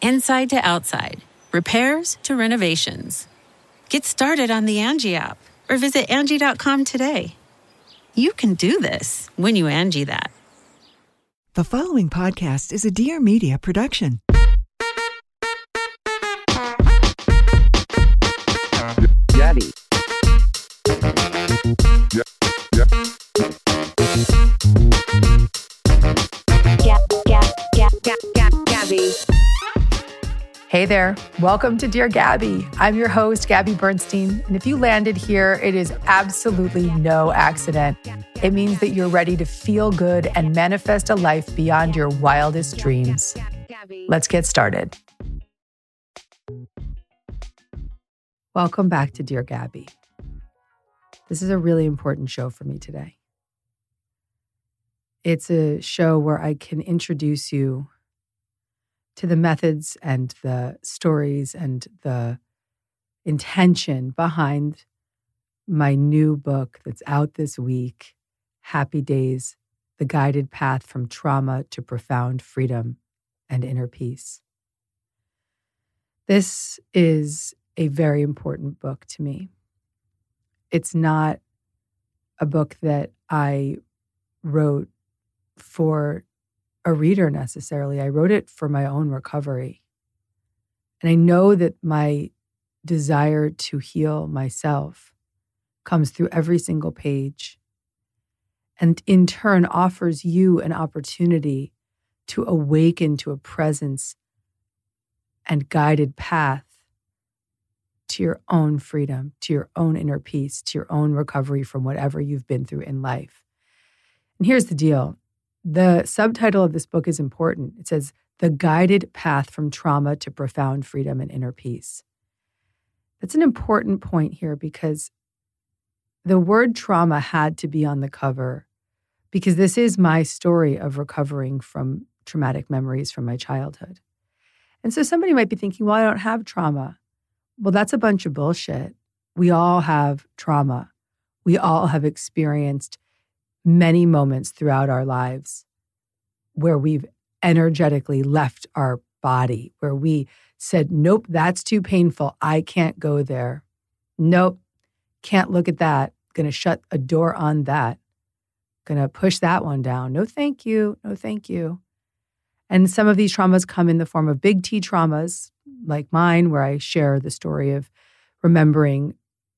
inside to outside, repairs to renovations. Get started on the Angie app or visit Angie.com today. You can do this when you Angie that. The following podcast is a Dear Media production. Gabby. Gab, Hey there. Welcome to Dear Gabby. I'm your host, Gabby Bernstein. And if you landed here, it is absolutely no accident. It means that you're ready to feel good and manifest a life beyond your wildest dreams. Let's get started. Welcome back to Dear Gabby. This is a really important show for me today. It's a show where I can introduce you to the methods and the stories and the intention behind my new book that's out this week Happy Days The Guided Path from Trauma to Profound Freedom and Inner Peace. This is a very important book to me. It's not a book that I wrote for a reader necessarily. I wrote it for my own recovery. And I know that my desire to heal myself comes through every single page and in turn offers you an opportunity to awaken to a presence and guided path to your own freedom, to your own inner peace, to your own recovery from whatever you've been through in life. And here's the deal the subtitle of this book is important. It says, The Guided Path from Trauma to Profound Freedom and Inner Peace. That's an important point here because the word trauma had to be on the cover because this is my story of recovering from traumatic memories from my childhood. And so somebody might be thinking, well, I don't have trauma. Well, that's a bunch of bullshit. We all have trauma. We all have experienced many moments throughout our lives where we've energetically left our body, where we said, Nope, that's too painful. I can't go there. Nope, can't look at that. Gonna shut a door on that. Gonna push that one down. No, thank you. No, thank you. And some of these traumas come in the form of big T traumas, like mine, where I share the story of remembering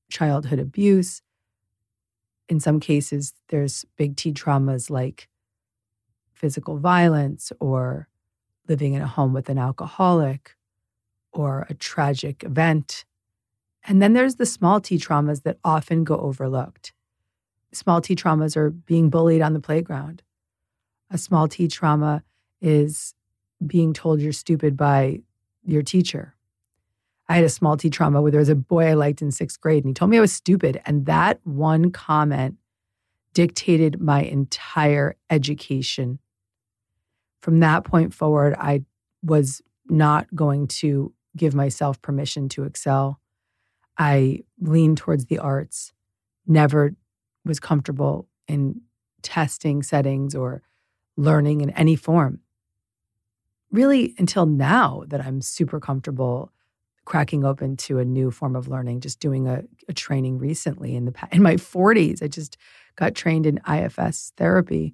childhood abuse in some cases, there's big T traumas like physical violence or living in a home with an alcoholic or a tragic event. And then there's the small t traumas that often go overlooked. Small t traumas are being bullied on the playground. A small t trauma is being told you're stupid by your teacher I had a small T trauma where there was a boy I liked in sixth grade and he told me I was stupid. And that one comment dictated my entire education. From that point forward, I was not going to give myself permission to excel. I leaned towards the arts, never was comfortable in testing settings or learning in any form. Really, until now that I'm super comfortable cracking open to a new form of learning just doing a, a training recently in the in my 40s i just got trained in IFS therapy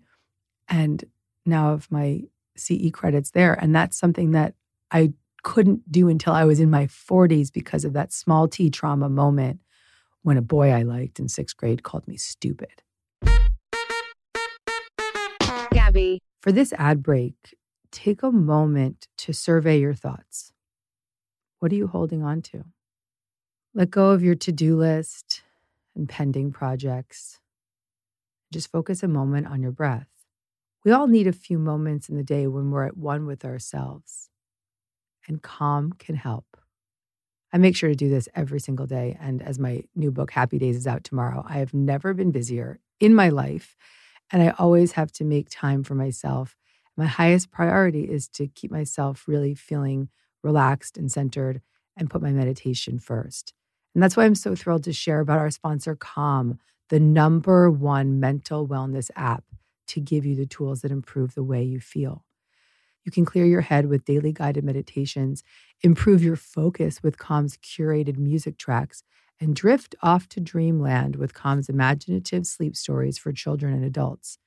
and now have my ce credits there and that's something that i couldn't do until I was in my 40s because of that small t trauma moment when a boy I liked in sixth grade called me stupid. Gabby. For this ad break, take a moment to survey your thoughts. What are you holding on to? Let go of your to do list and pending projects. Just focus a moment on your breath. We all need a few moments in the day when we're at one with ourselves, and calm can help. I make sure to do this every single day. And as my new book, Happy Days, is out tomorrow, I have never been busier in my life. And I always have to make time for myself. My highest priority is to keep myself really feeling relaxed and centered and put my meditation first. And that's why I'm so thrilled to share about our sponsor, Calm, the number one mental wellness app to give you the tools that improve the way you feel. You can clear your head with daily guided meditations, improve your focus with Calm's curated music tracks, and drift off to dreamland with Calm's imaginative sleep stories for children and adults.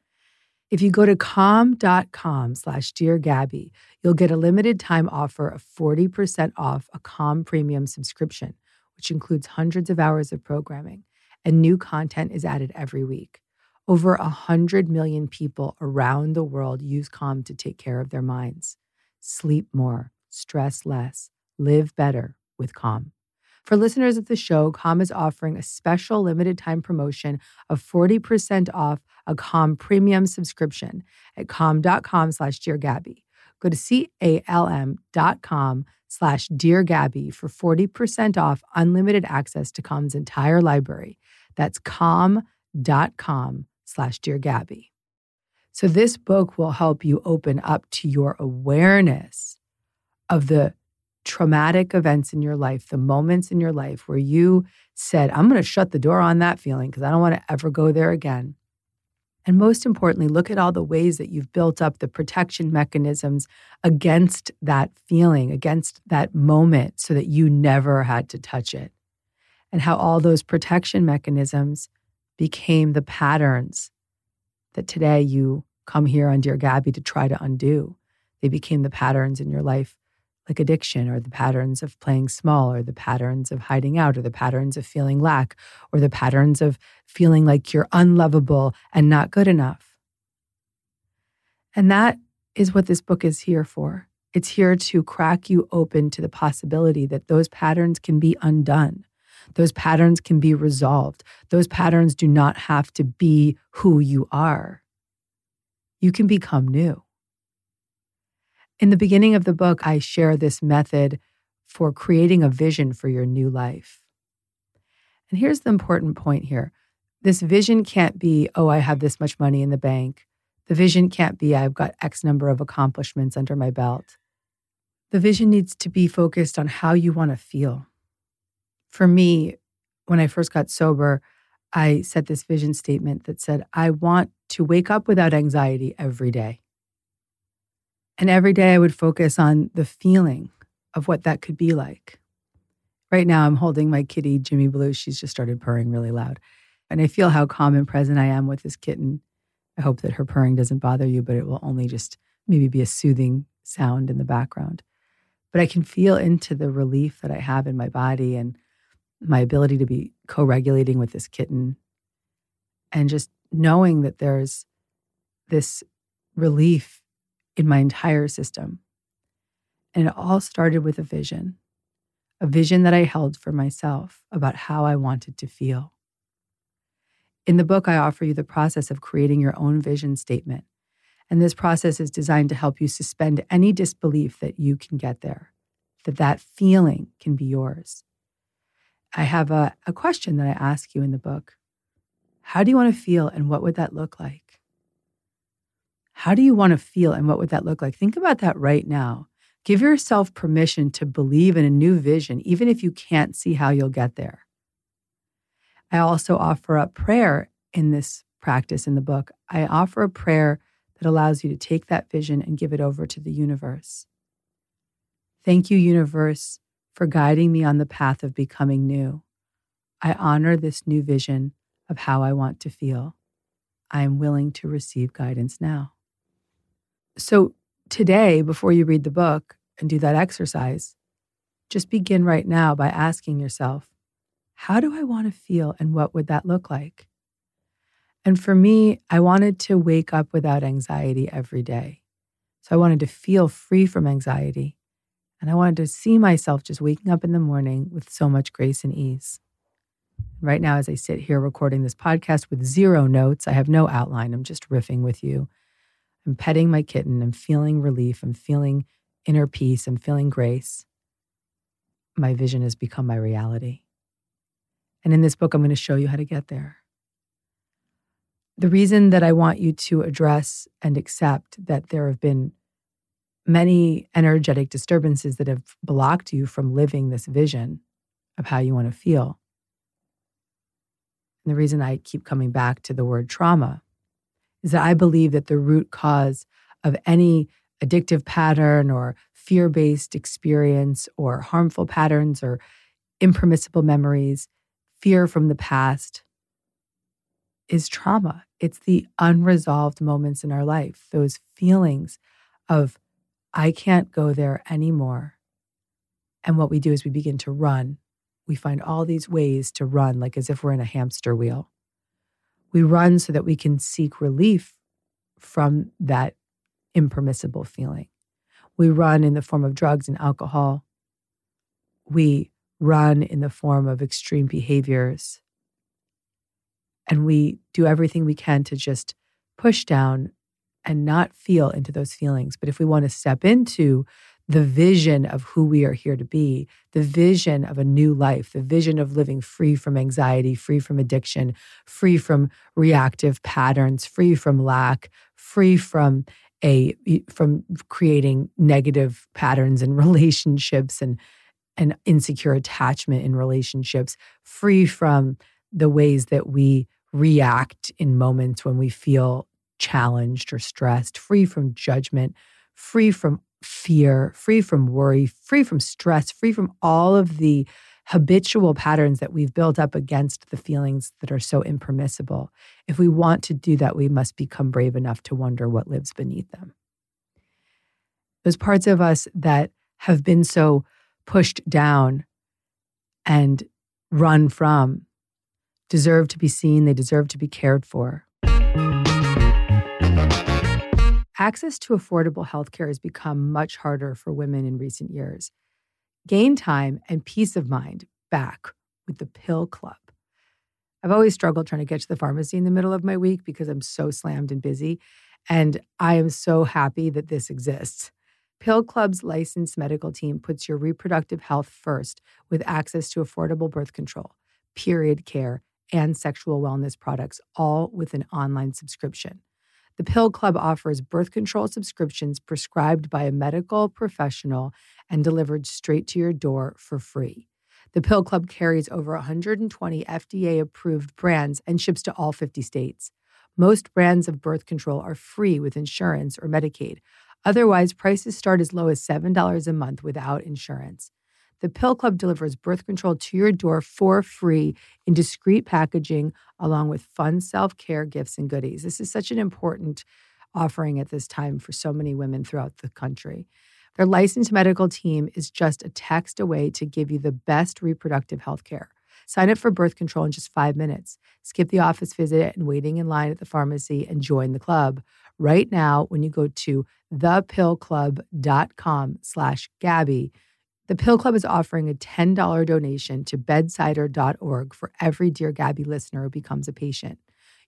If you go to calm.com slash dear Gabby, you'll get a limited time offer of 40% off a Calm premium subscription, which includes hundreds of hours of programming, and new content is added every week. Over 100 million people around the world use Calm to take care of their minds. Sleep more, stress less, live better with Calm. For listeners of the show, Calm is offering a special limited time promotion of 40% off a Calm premium subscription at calm.com slash Dear Gabby. Go to C-A-L-M.com slash Dear Gabby for 40% off unlimited access to Calm's entire library. That's calm.com slash Dear Gabby. So this book will help you open up to your awareness of the traumatic events in your life, the moments in your life where you said, I'm going to shut the door on that feeling because I don't want to ever go there again. And most importantly, look at all the ways that you've built up the protection mechanisms against that feeling, against that moment, so that you never had to touch it. And how all those protection mechanisms became the patterns that today you come here on Dear Gabby to try to undo. They became the patterns in your life like addiction or the patterns of playing small or the patterns of hiding out or the patterns of feeling lack or the patterns of feeling like you're unlovable and not good enough. And that is what this book is here for. It's here to crack you open to the possibility that those patterns can be undone. Those patterns can be resolved. Those patterns do not have to be who you are. You can become new. In the beginning of the book, I share this method for creating a vision for your new life. And here's the important point here this vision can't be, oh, I have this much money in the bank. The vision can't be, I've got X number of accomplishments under my belt. The vision needs to be focused on how you want to feel. For me, when I first got sober, I set this vision statement that said, I want to wake up without anxiety every day. And every day I would focus on the feeling of what that could be like. Right now, I'm holding my kitty, Jimmy Blue. She's just started purring really loud. And I feel how calm and present I am with this kitten. I hope that her purring doesn't bother you, but it will only just maybe be a soothing sound in the background. But I can feel into the relief that I have in my body and my ability to be co regulating with this kitten. And just knowing that there's this relief in my entire system. And it all started with a vision, a vision that I held for myself about how I wanted to feel. In the book, I offer you the process of creating your own vision statement. And this process is designed to help you suspend any disbelief that you can get there, that that feeling can be yours. I have a, a question that I ask you in the book. How do you want to feel and what would that look like? How do you want to feel and what would that look like? Think about that right now. Give yourself permission to believe in a new vision, even if you can't see how you'll get there. I also offer up prayer in this practice in the book. I offer a prayer that allows you to take that vision and give it over to the universe. Thank you, universe, for guiding me on the path of becoming new. I honor this new vision of how I want to feel. I am willing to receive guidance now. So, today, before you read the book, and do that exercise, just begin right now by asking yourself, how do I want to feel and what would that look like? And for me, I wanted to wake up without anxiety every day. So I wanted to feel free from anxiety. And I wanted to see myself just waking up in the morning with so much grace and ease. Right now, as I sit here recording this podcast with zero notes, I have no outline. I'm just riffing with you. I'm petting my kitten. I'm feeling relief. I'm feeling inner peace. I'm feeling grace. My vision has become my reality. And in this book, I'm going to show you how to get there. The reason that I want you to address and accept that there have been many energetic disturbances that have blocked you from living this vision of how you want to feel. And the reason I keep coming back to the word trauma is that I believe that the root cause of any addictive pattern or fear based experience or harmful patterns or impermissible memories, fear from the past, is trauma. It's the unresolved moments in our life, those feelings of, I can't go there anymore. And what we do is we begin to run. We find all these ways to run, like as if we're in a hamster wheel. We run so that we can seek relief from that impermissible feeling. We run in the form of drugs and alcohol. We run in the form of extreme behaviors and we do everything we can to just push down and not feel into those feelings. But if we want to step into the vision of who we are here to be, the vision of a new life, the vision of living free from anxiety, free from addiction, free from reactive patterns, free from lack, free from a from creating negative patterns in relationships and and insecure attachment in relationships, free from the ways that we react in moments when we feel challenged or stressed, free from judgment, free from fear, free from worry, free from stress, free from all of the habitual patterns that we've built up against the feelings that are so impermissible. If we want to do that, we must become brave enough to wonder what lives beneath them. Those parts of us that have been so pushed down and run from deserve to be seen, they deserve to be cared for. Access to affordable healthcare has become much harder for women in recent years. Gain time and peace of mind back with the Pill Club. I've always struggled trying to get to the pharmacy in the middle of my week because I'm so slammed and busy. And I am so happy that this exists. Pill Club's licensed medical team puts your reproductive health first with access to affordable birth control, period care, and sexual wellness products, all with an online subscription. The Pill Club offers birth control subscriptions prescribed by a medical professional and delivered straight to your door for free. The Pill Club carries over 120 FDA approved brands and ships to all 50 states. Most brands of birth control are free with insurance or Medicaid. Otherwise, prices start as low as $7 a month without insurance. The Pill Club delivers birth control to your door for free in discreet packaging, along with fun self care gifts and goodies. This is such an important offering at this time for so many women throughout the country. Their licensed medical team is just a text away to give you the best reproductive health care. Sign up for birth control in just five minutes. Skip the office visit and waiting in line at the pharmacy and join the club. Right now, when you go to thepillclub.com slash Gabby, the Pill Club is offering a $10 donation to bedsider.org for every Dear Gabby listener who becomes a patient.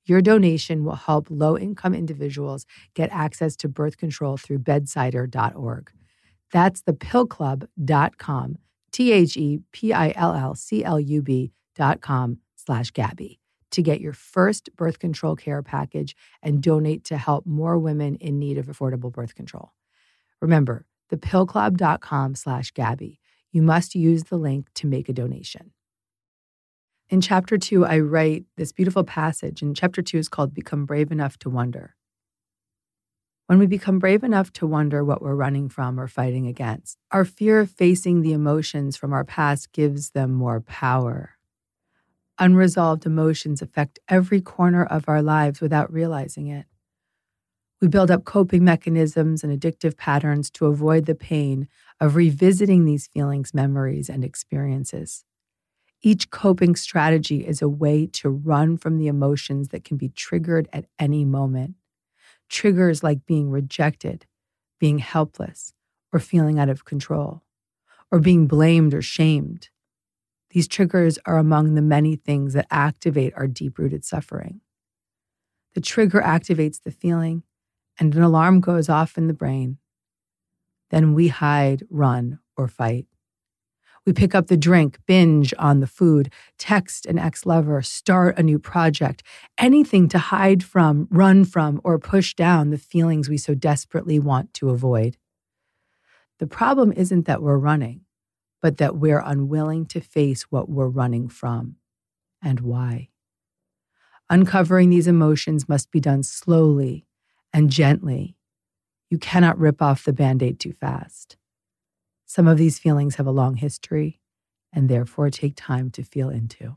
Your donation will help low income individuals get access to birth control through bedsider.org. That's thepillclub.com, T H E P I L L C L U B.com slash Gabby to get your first birth control care package and donate to help more women in need of affordable birth control. Remember, thepillclub.com slash Gabby. You must use the link to make a donation. In chapter two, I write this beautiful passage, and chapter two is called Become Brave Enough to Wonder. When we become brave enough to wonder what we're running from or fighting against, our fear of facing the emotions from our past gives them more power. Unresolved emotions affect every corner of our lives without realizing it. We build up coping mechanisms and addictive patterns to avoid the pain of revisiting these feelings, memories, and experiences. Each coping strategy is a way to run from the emotions that can be triggered at any moment. Triggers like being rejected, being helpless, or feeling out of control, or being blamed or shamed. These triggers are among the many things that activate our deep rooted suffering. The trigger activates the feeling, and an alarm goes off in the brain. Then we hide, run, or fight. We pick up the drink, binge on the food, text an ex lover, start a new project, anything to hide from, run from, or push down the feelings we so desperately want to avoid. The problem isn't that we're running, but that we're unwilling to face what we're running from and why. Uncovering these emotions must be done slowly and gently. You cannot rip off the band aid too fast. Some of these feelings have a long history and therefore take time to feel into.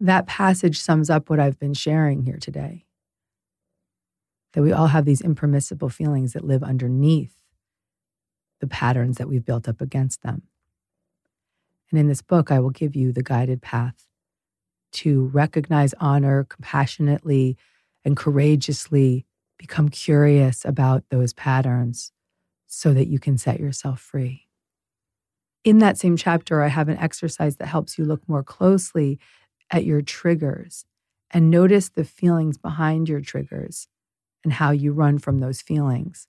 That passage sums up what I've been sharing here today that we all have these impermissible feelings that live underneath the patterns that we've built up against them. And in this book, I will give you the guided path to recognize, honor compassionately, and courageously become curious about those patterns so that you can set yourself free. In that same chapter, I have an exercise that helps you look more closely at your triggers and notice the feelings behind your triggers and how you run from those feelings.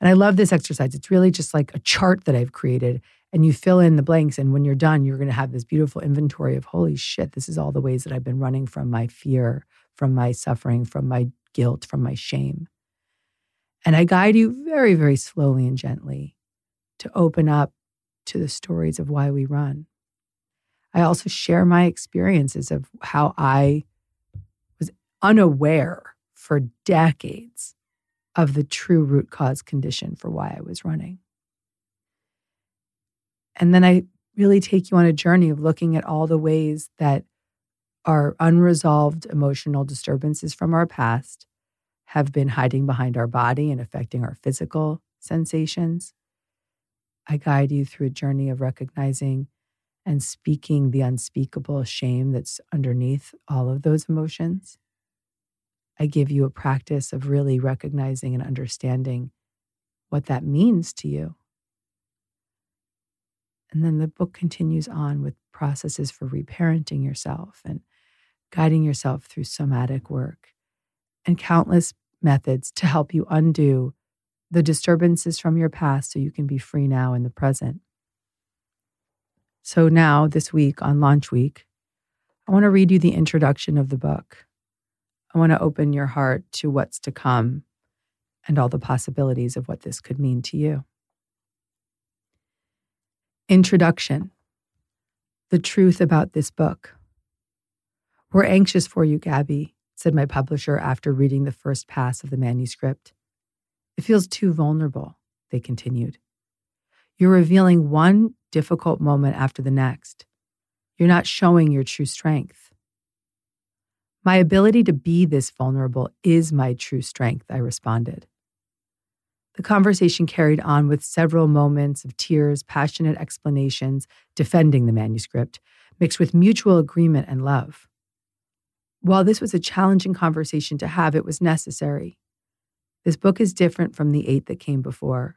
And I love this exercise. It's really just like a chart that I've created, and you fill in the blanks. And when you're done, you're going to have this beautiful inventory of holy shit, this is all the ways that I've been running from my fear, from my suffering, from my guilt, from my shame. And I guide you very, very slowly and gently to open up to the stories of why we run. I also share my experiences of how I was unaware for decades of the true root cause condition for why I was running. And then I really take you on a journey of looking at all the ways that our unresolved emotional disturbances from our past have been hiding behind our body and affecting our physical sensations. I guide you through a journey of recognizing and speaking the unspeakable shame that's underneath all of those emotions. I give you a practice of really recognizing and understanding what that means to you. And then the book continues on with processes for reparenting yourself and guiding yourself through somatic work and countless methods to help you undo the disturbances from your past so you can be free now in the present. So, now this week on launch week, I want to read you the introduction of the book. I want to open your heart to what's to come and all the possibilities of what this could mean to you. Introduction The truth about this book. We're anxious for you, Gabby said my publisher after reading the first pass of the manuscript. It feels too vulnerable, they continued. You're revealing one difficult moment after the next. You're not showing your true strength. My ability to be this vulnerable is my true strength, I responded. The conversation carried on with several moments of tears, passionate explanations, defending the manuscript, mixed with mutual agreement and love. While this was a challenging conversation to have, it was necessary. This book is different from the eight that came before.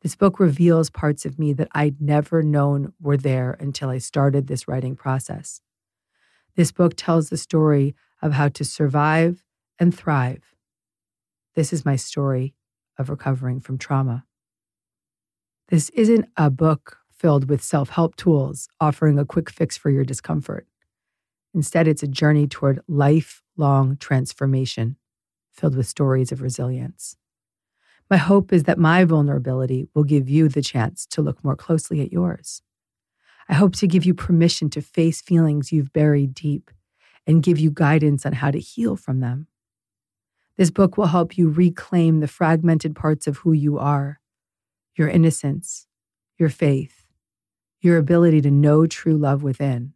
This book reveals parts of me that I'd never known were there until I started this writing process. This book tells the story of how to survive and thrive. This is my story of recovering from trauma. This isn't a book filled with self help tools offering a quick fix for your discomfort. Instead, it's a journey toward lifelong transformation filled with stories of resilience. My hope is that my vulnerability will give you the chance to look more closely at yours. I hope to give you permission to face feelings you've buried deep and give you guidance on how to heal from them. This book will help you reclaim the fragmented parts of who you are your innocence, your faith, your ability to know true love within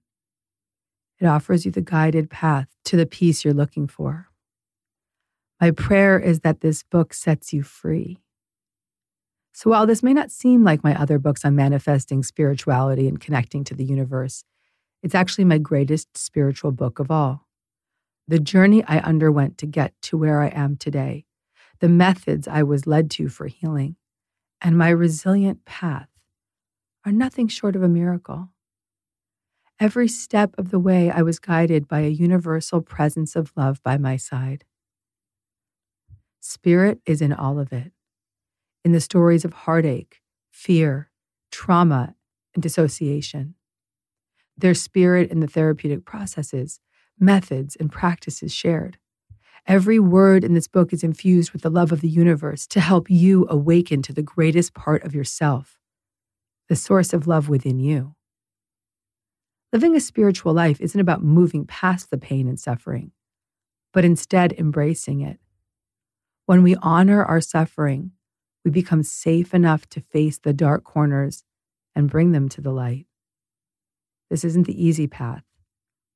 it offers you the guided path to the peace you're looking for. My prayer is that this book sets you free. So while this may not seem like my other books on manifesting spirituality and connecting to the universe, it's actually my greatest spiritual book of all. The journey I underwent to get to where I am today, the methods I was led to for healing, and my resilient path are nothing short of a miracle. Every step of the way, I was guided by a universal presence of love by my side. Spirit is in all of it in the stories of heartache, fear, trauma, and dissociation. There's spirit in the therapeutic processes, methods, and practices shared. Every word in this book is infused with the love of the universe to help you awaken to the greatest part of yourself, the source of love within you. Living a spiritual life isn't about moving past the pain and suffering, but instead embracing it. When we honor our suffering, we become safe enough to face the dark corners and bring them to the light. This isn't the easy path,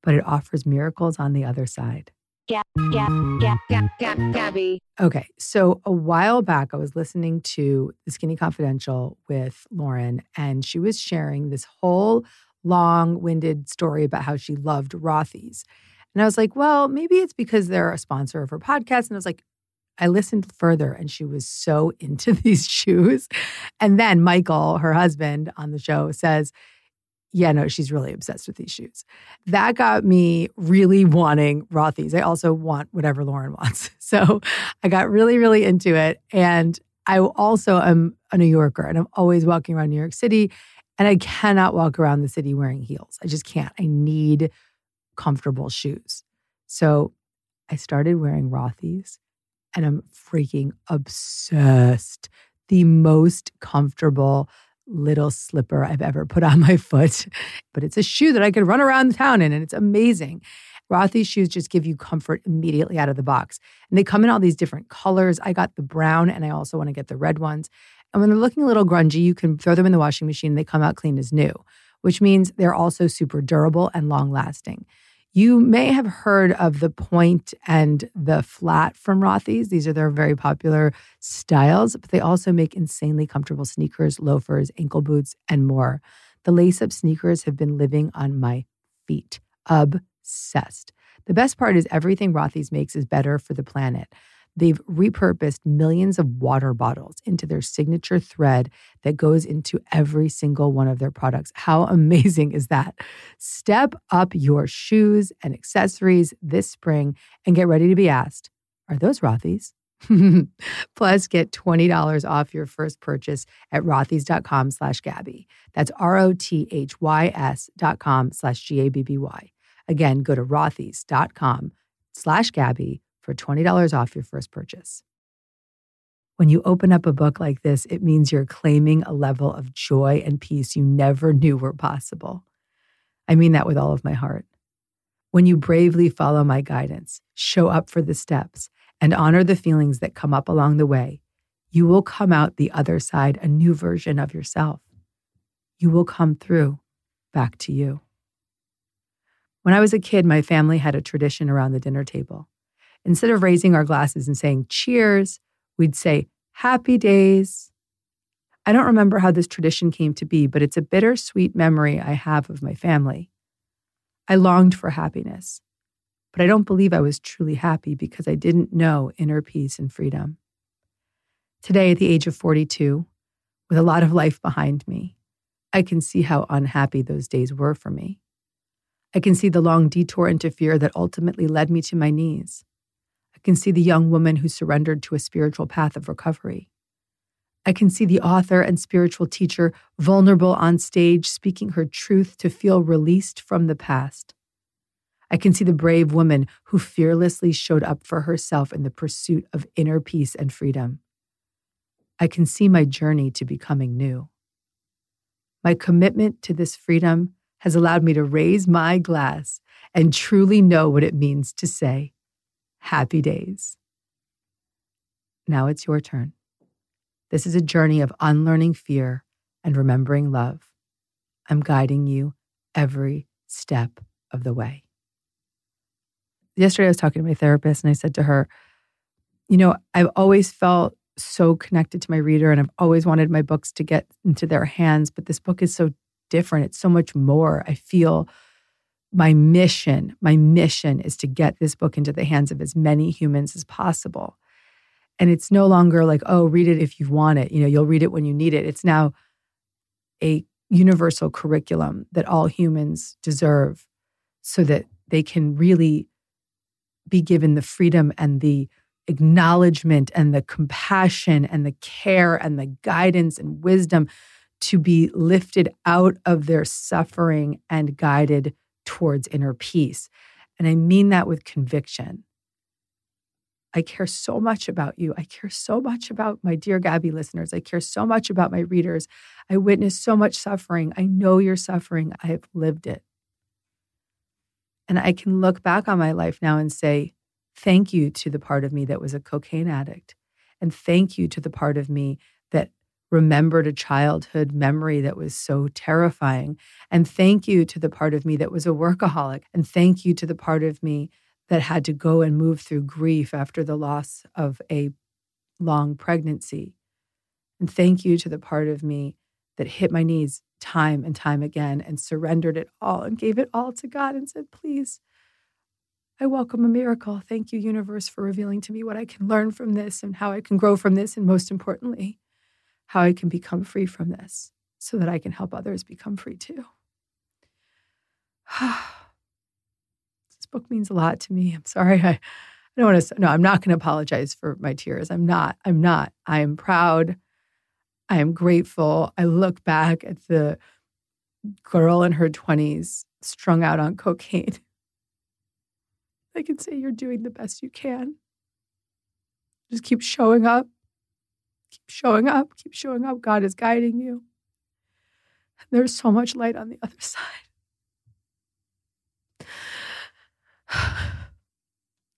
but it offers miracles on the other side. Yeah, yeah, yeah, gab, gab, Gabby. Okay, so a while back, I was listening to the Skinny Confidential with Lauren, and she was sharing this whole long winded story about how she loved Rothy's. And I was like, well, maybe it's because they're a sponsor of her podcast. And I was like, I listened further and she was so into these shoes. And then Michael, her husband on the show, says, yeah, no, she's really obsessed with these shoes. That got me really wanting Rothy's. I also want whatever Lauren wants. So I got really, really into it. And I also am a New Yorker and I'm always walking around New York City. And I cannot walk around the city wearing heels. I just can't. I need comfortable shoes. So I started wearing Rothy's and I'm freaking obsessed. The most comfortable little slipper I've ever put on my foot, but it's a shoe that I could run around the town in and it's amazing. Rothy's shoes just give you comfort immediately out of the box. And they come in all these different colors. I got the brown and I also want to get the red ones. And when they're looking a little grungy, you can throw them in the washing machine. They come out clean as new, which means they're also super durable and long lasting. You may have heard of the point and the flat from Rothy's. These are their very popular styles, but they also make insanely comfortable sneakers, loafers, ankle boots, and more. The lace up sneakers have been living on my feet. Obsessed. The best part is everything Rothy's makes is better for the planet. They've repurposed millions of water bottles into their signature thread that goes into every single one of their products. How amazing is that? Step up your shoes and accessories this spring and get ready to be asked Are those Rothy's? Plus, get $20 off your first purchase at rothys.com slash Gabby. That's R O T H Y S dot com slash G A B B Y. Again, go to rothys.com slash Gabby for $20 off your first purchase. When you open up a book like this, it means you're claiming a level of joy and peace you never knew were possible. I mean that with all of my heart. When you bravely follow my guidance, show up for the steps, and honor the feelings that come up along the way, you will come out the other side a new version of yourself. You will come through back to you. When I was a kid, my family had a tradition around the dinner table. Instead of raising our glasses and saying cheers, we'd say happy days. I don't remember how this tradition came to be, but it's a bittersweet memory I have of my family. I longed for happiness, but I don't believe I was truly happy because I didn't know inner peace and freedom. Today, at the age of 42, with a lot of life behind me, I can see how unhappy those days were for me. I can see the long detour into fear that ultimately led me to my knees. I can see the young woman who surrendered to a spiritual path of recovery. I can see the author and spiritual teacher vulnerable on stage, speaking her truth to feel released from the past. I can see the brave woman who fearlessly showed up for herself in the pursuit of inner peace and freedom. I can see my journey to becoming new. My commitment to this freedom has allowed me to raise my glass and truly know what it means to say, happy days. Now it's your turn. This is a journey of unlearning fear and remembering love. I'm guiding you every step of the way. Yesterday, I was talking to my therapist and I said to her, you know, I've always felt so connected to my reader and I've always wanted my books to get into their hands, but this book is so different. It's so much more. I feel my mission, my mission is to get this book into the hands of as many humans as possible. And it's no longer like, oh, read it if you want it. You know, you'll read it when you need it. It's now a universal curriculum that all humans deserve so that they can really be given the freedom and the acknowledgement and the compassion and the care and the guidance and wisdom to be lifted out of their suffering and guided towards inner peace. And I mean that with conviction. I care so much about you. I care so much about my dear Gabby listeners. I care so much about my readers. I witness so much suffering. I know you're suffering. I have lived it. And I can look back on my life now and say, thank you to the part of me that was a cocaine addict. And thank you to the part of me remembered a childhood memory that was so terrifying. And thank you to the part of me that was a workaholic. And thank you to the part of me that had to go and move through grief after the loss of a long pregnancy. And thank you to the part of me that hit my knees time and time again and surrendered it all and gave it all to God and said, Please, I welcome a miracle. Thank you, universe, for revealing to me what I can learn from this and how I can grow from this. And most importantly, how I can become free from this so that I can help others become free too. this book means a lot to me. I'm sorry. I, I don't want to, no, I'm not going to apologize for my tears. I'm not. I'm not. I am proud. I am grateful. I look back at the girl in her 20s strung out on cocaine. I can say you're doing the best you can. Just keep showing up Keep showing up, keep showing up. God is guiding you. There's so much light on the other side.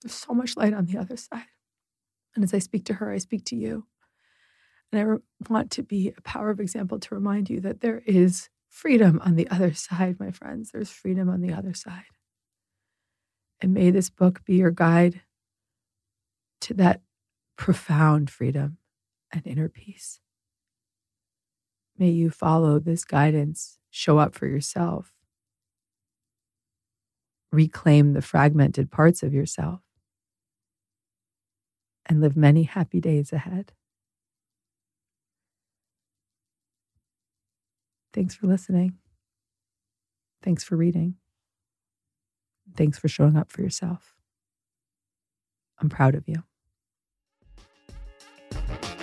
There's so much light on the other side. And as I speak to her, I speak to you. And I re- want to be a power of example to remind you that there is freedom on the other side, my friends. There's freedom on the other side. And may this book be your guide to that profound freedom and inner peace. May you follow this guidance, show up for yourself, reclaim the fragmented parts of yourself, and live many happy days ahead. Thanks for listening. Thanks for reading. Thanks for showing up for yourself. I'm proud of you.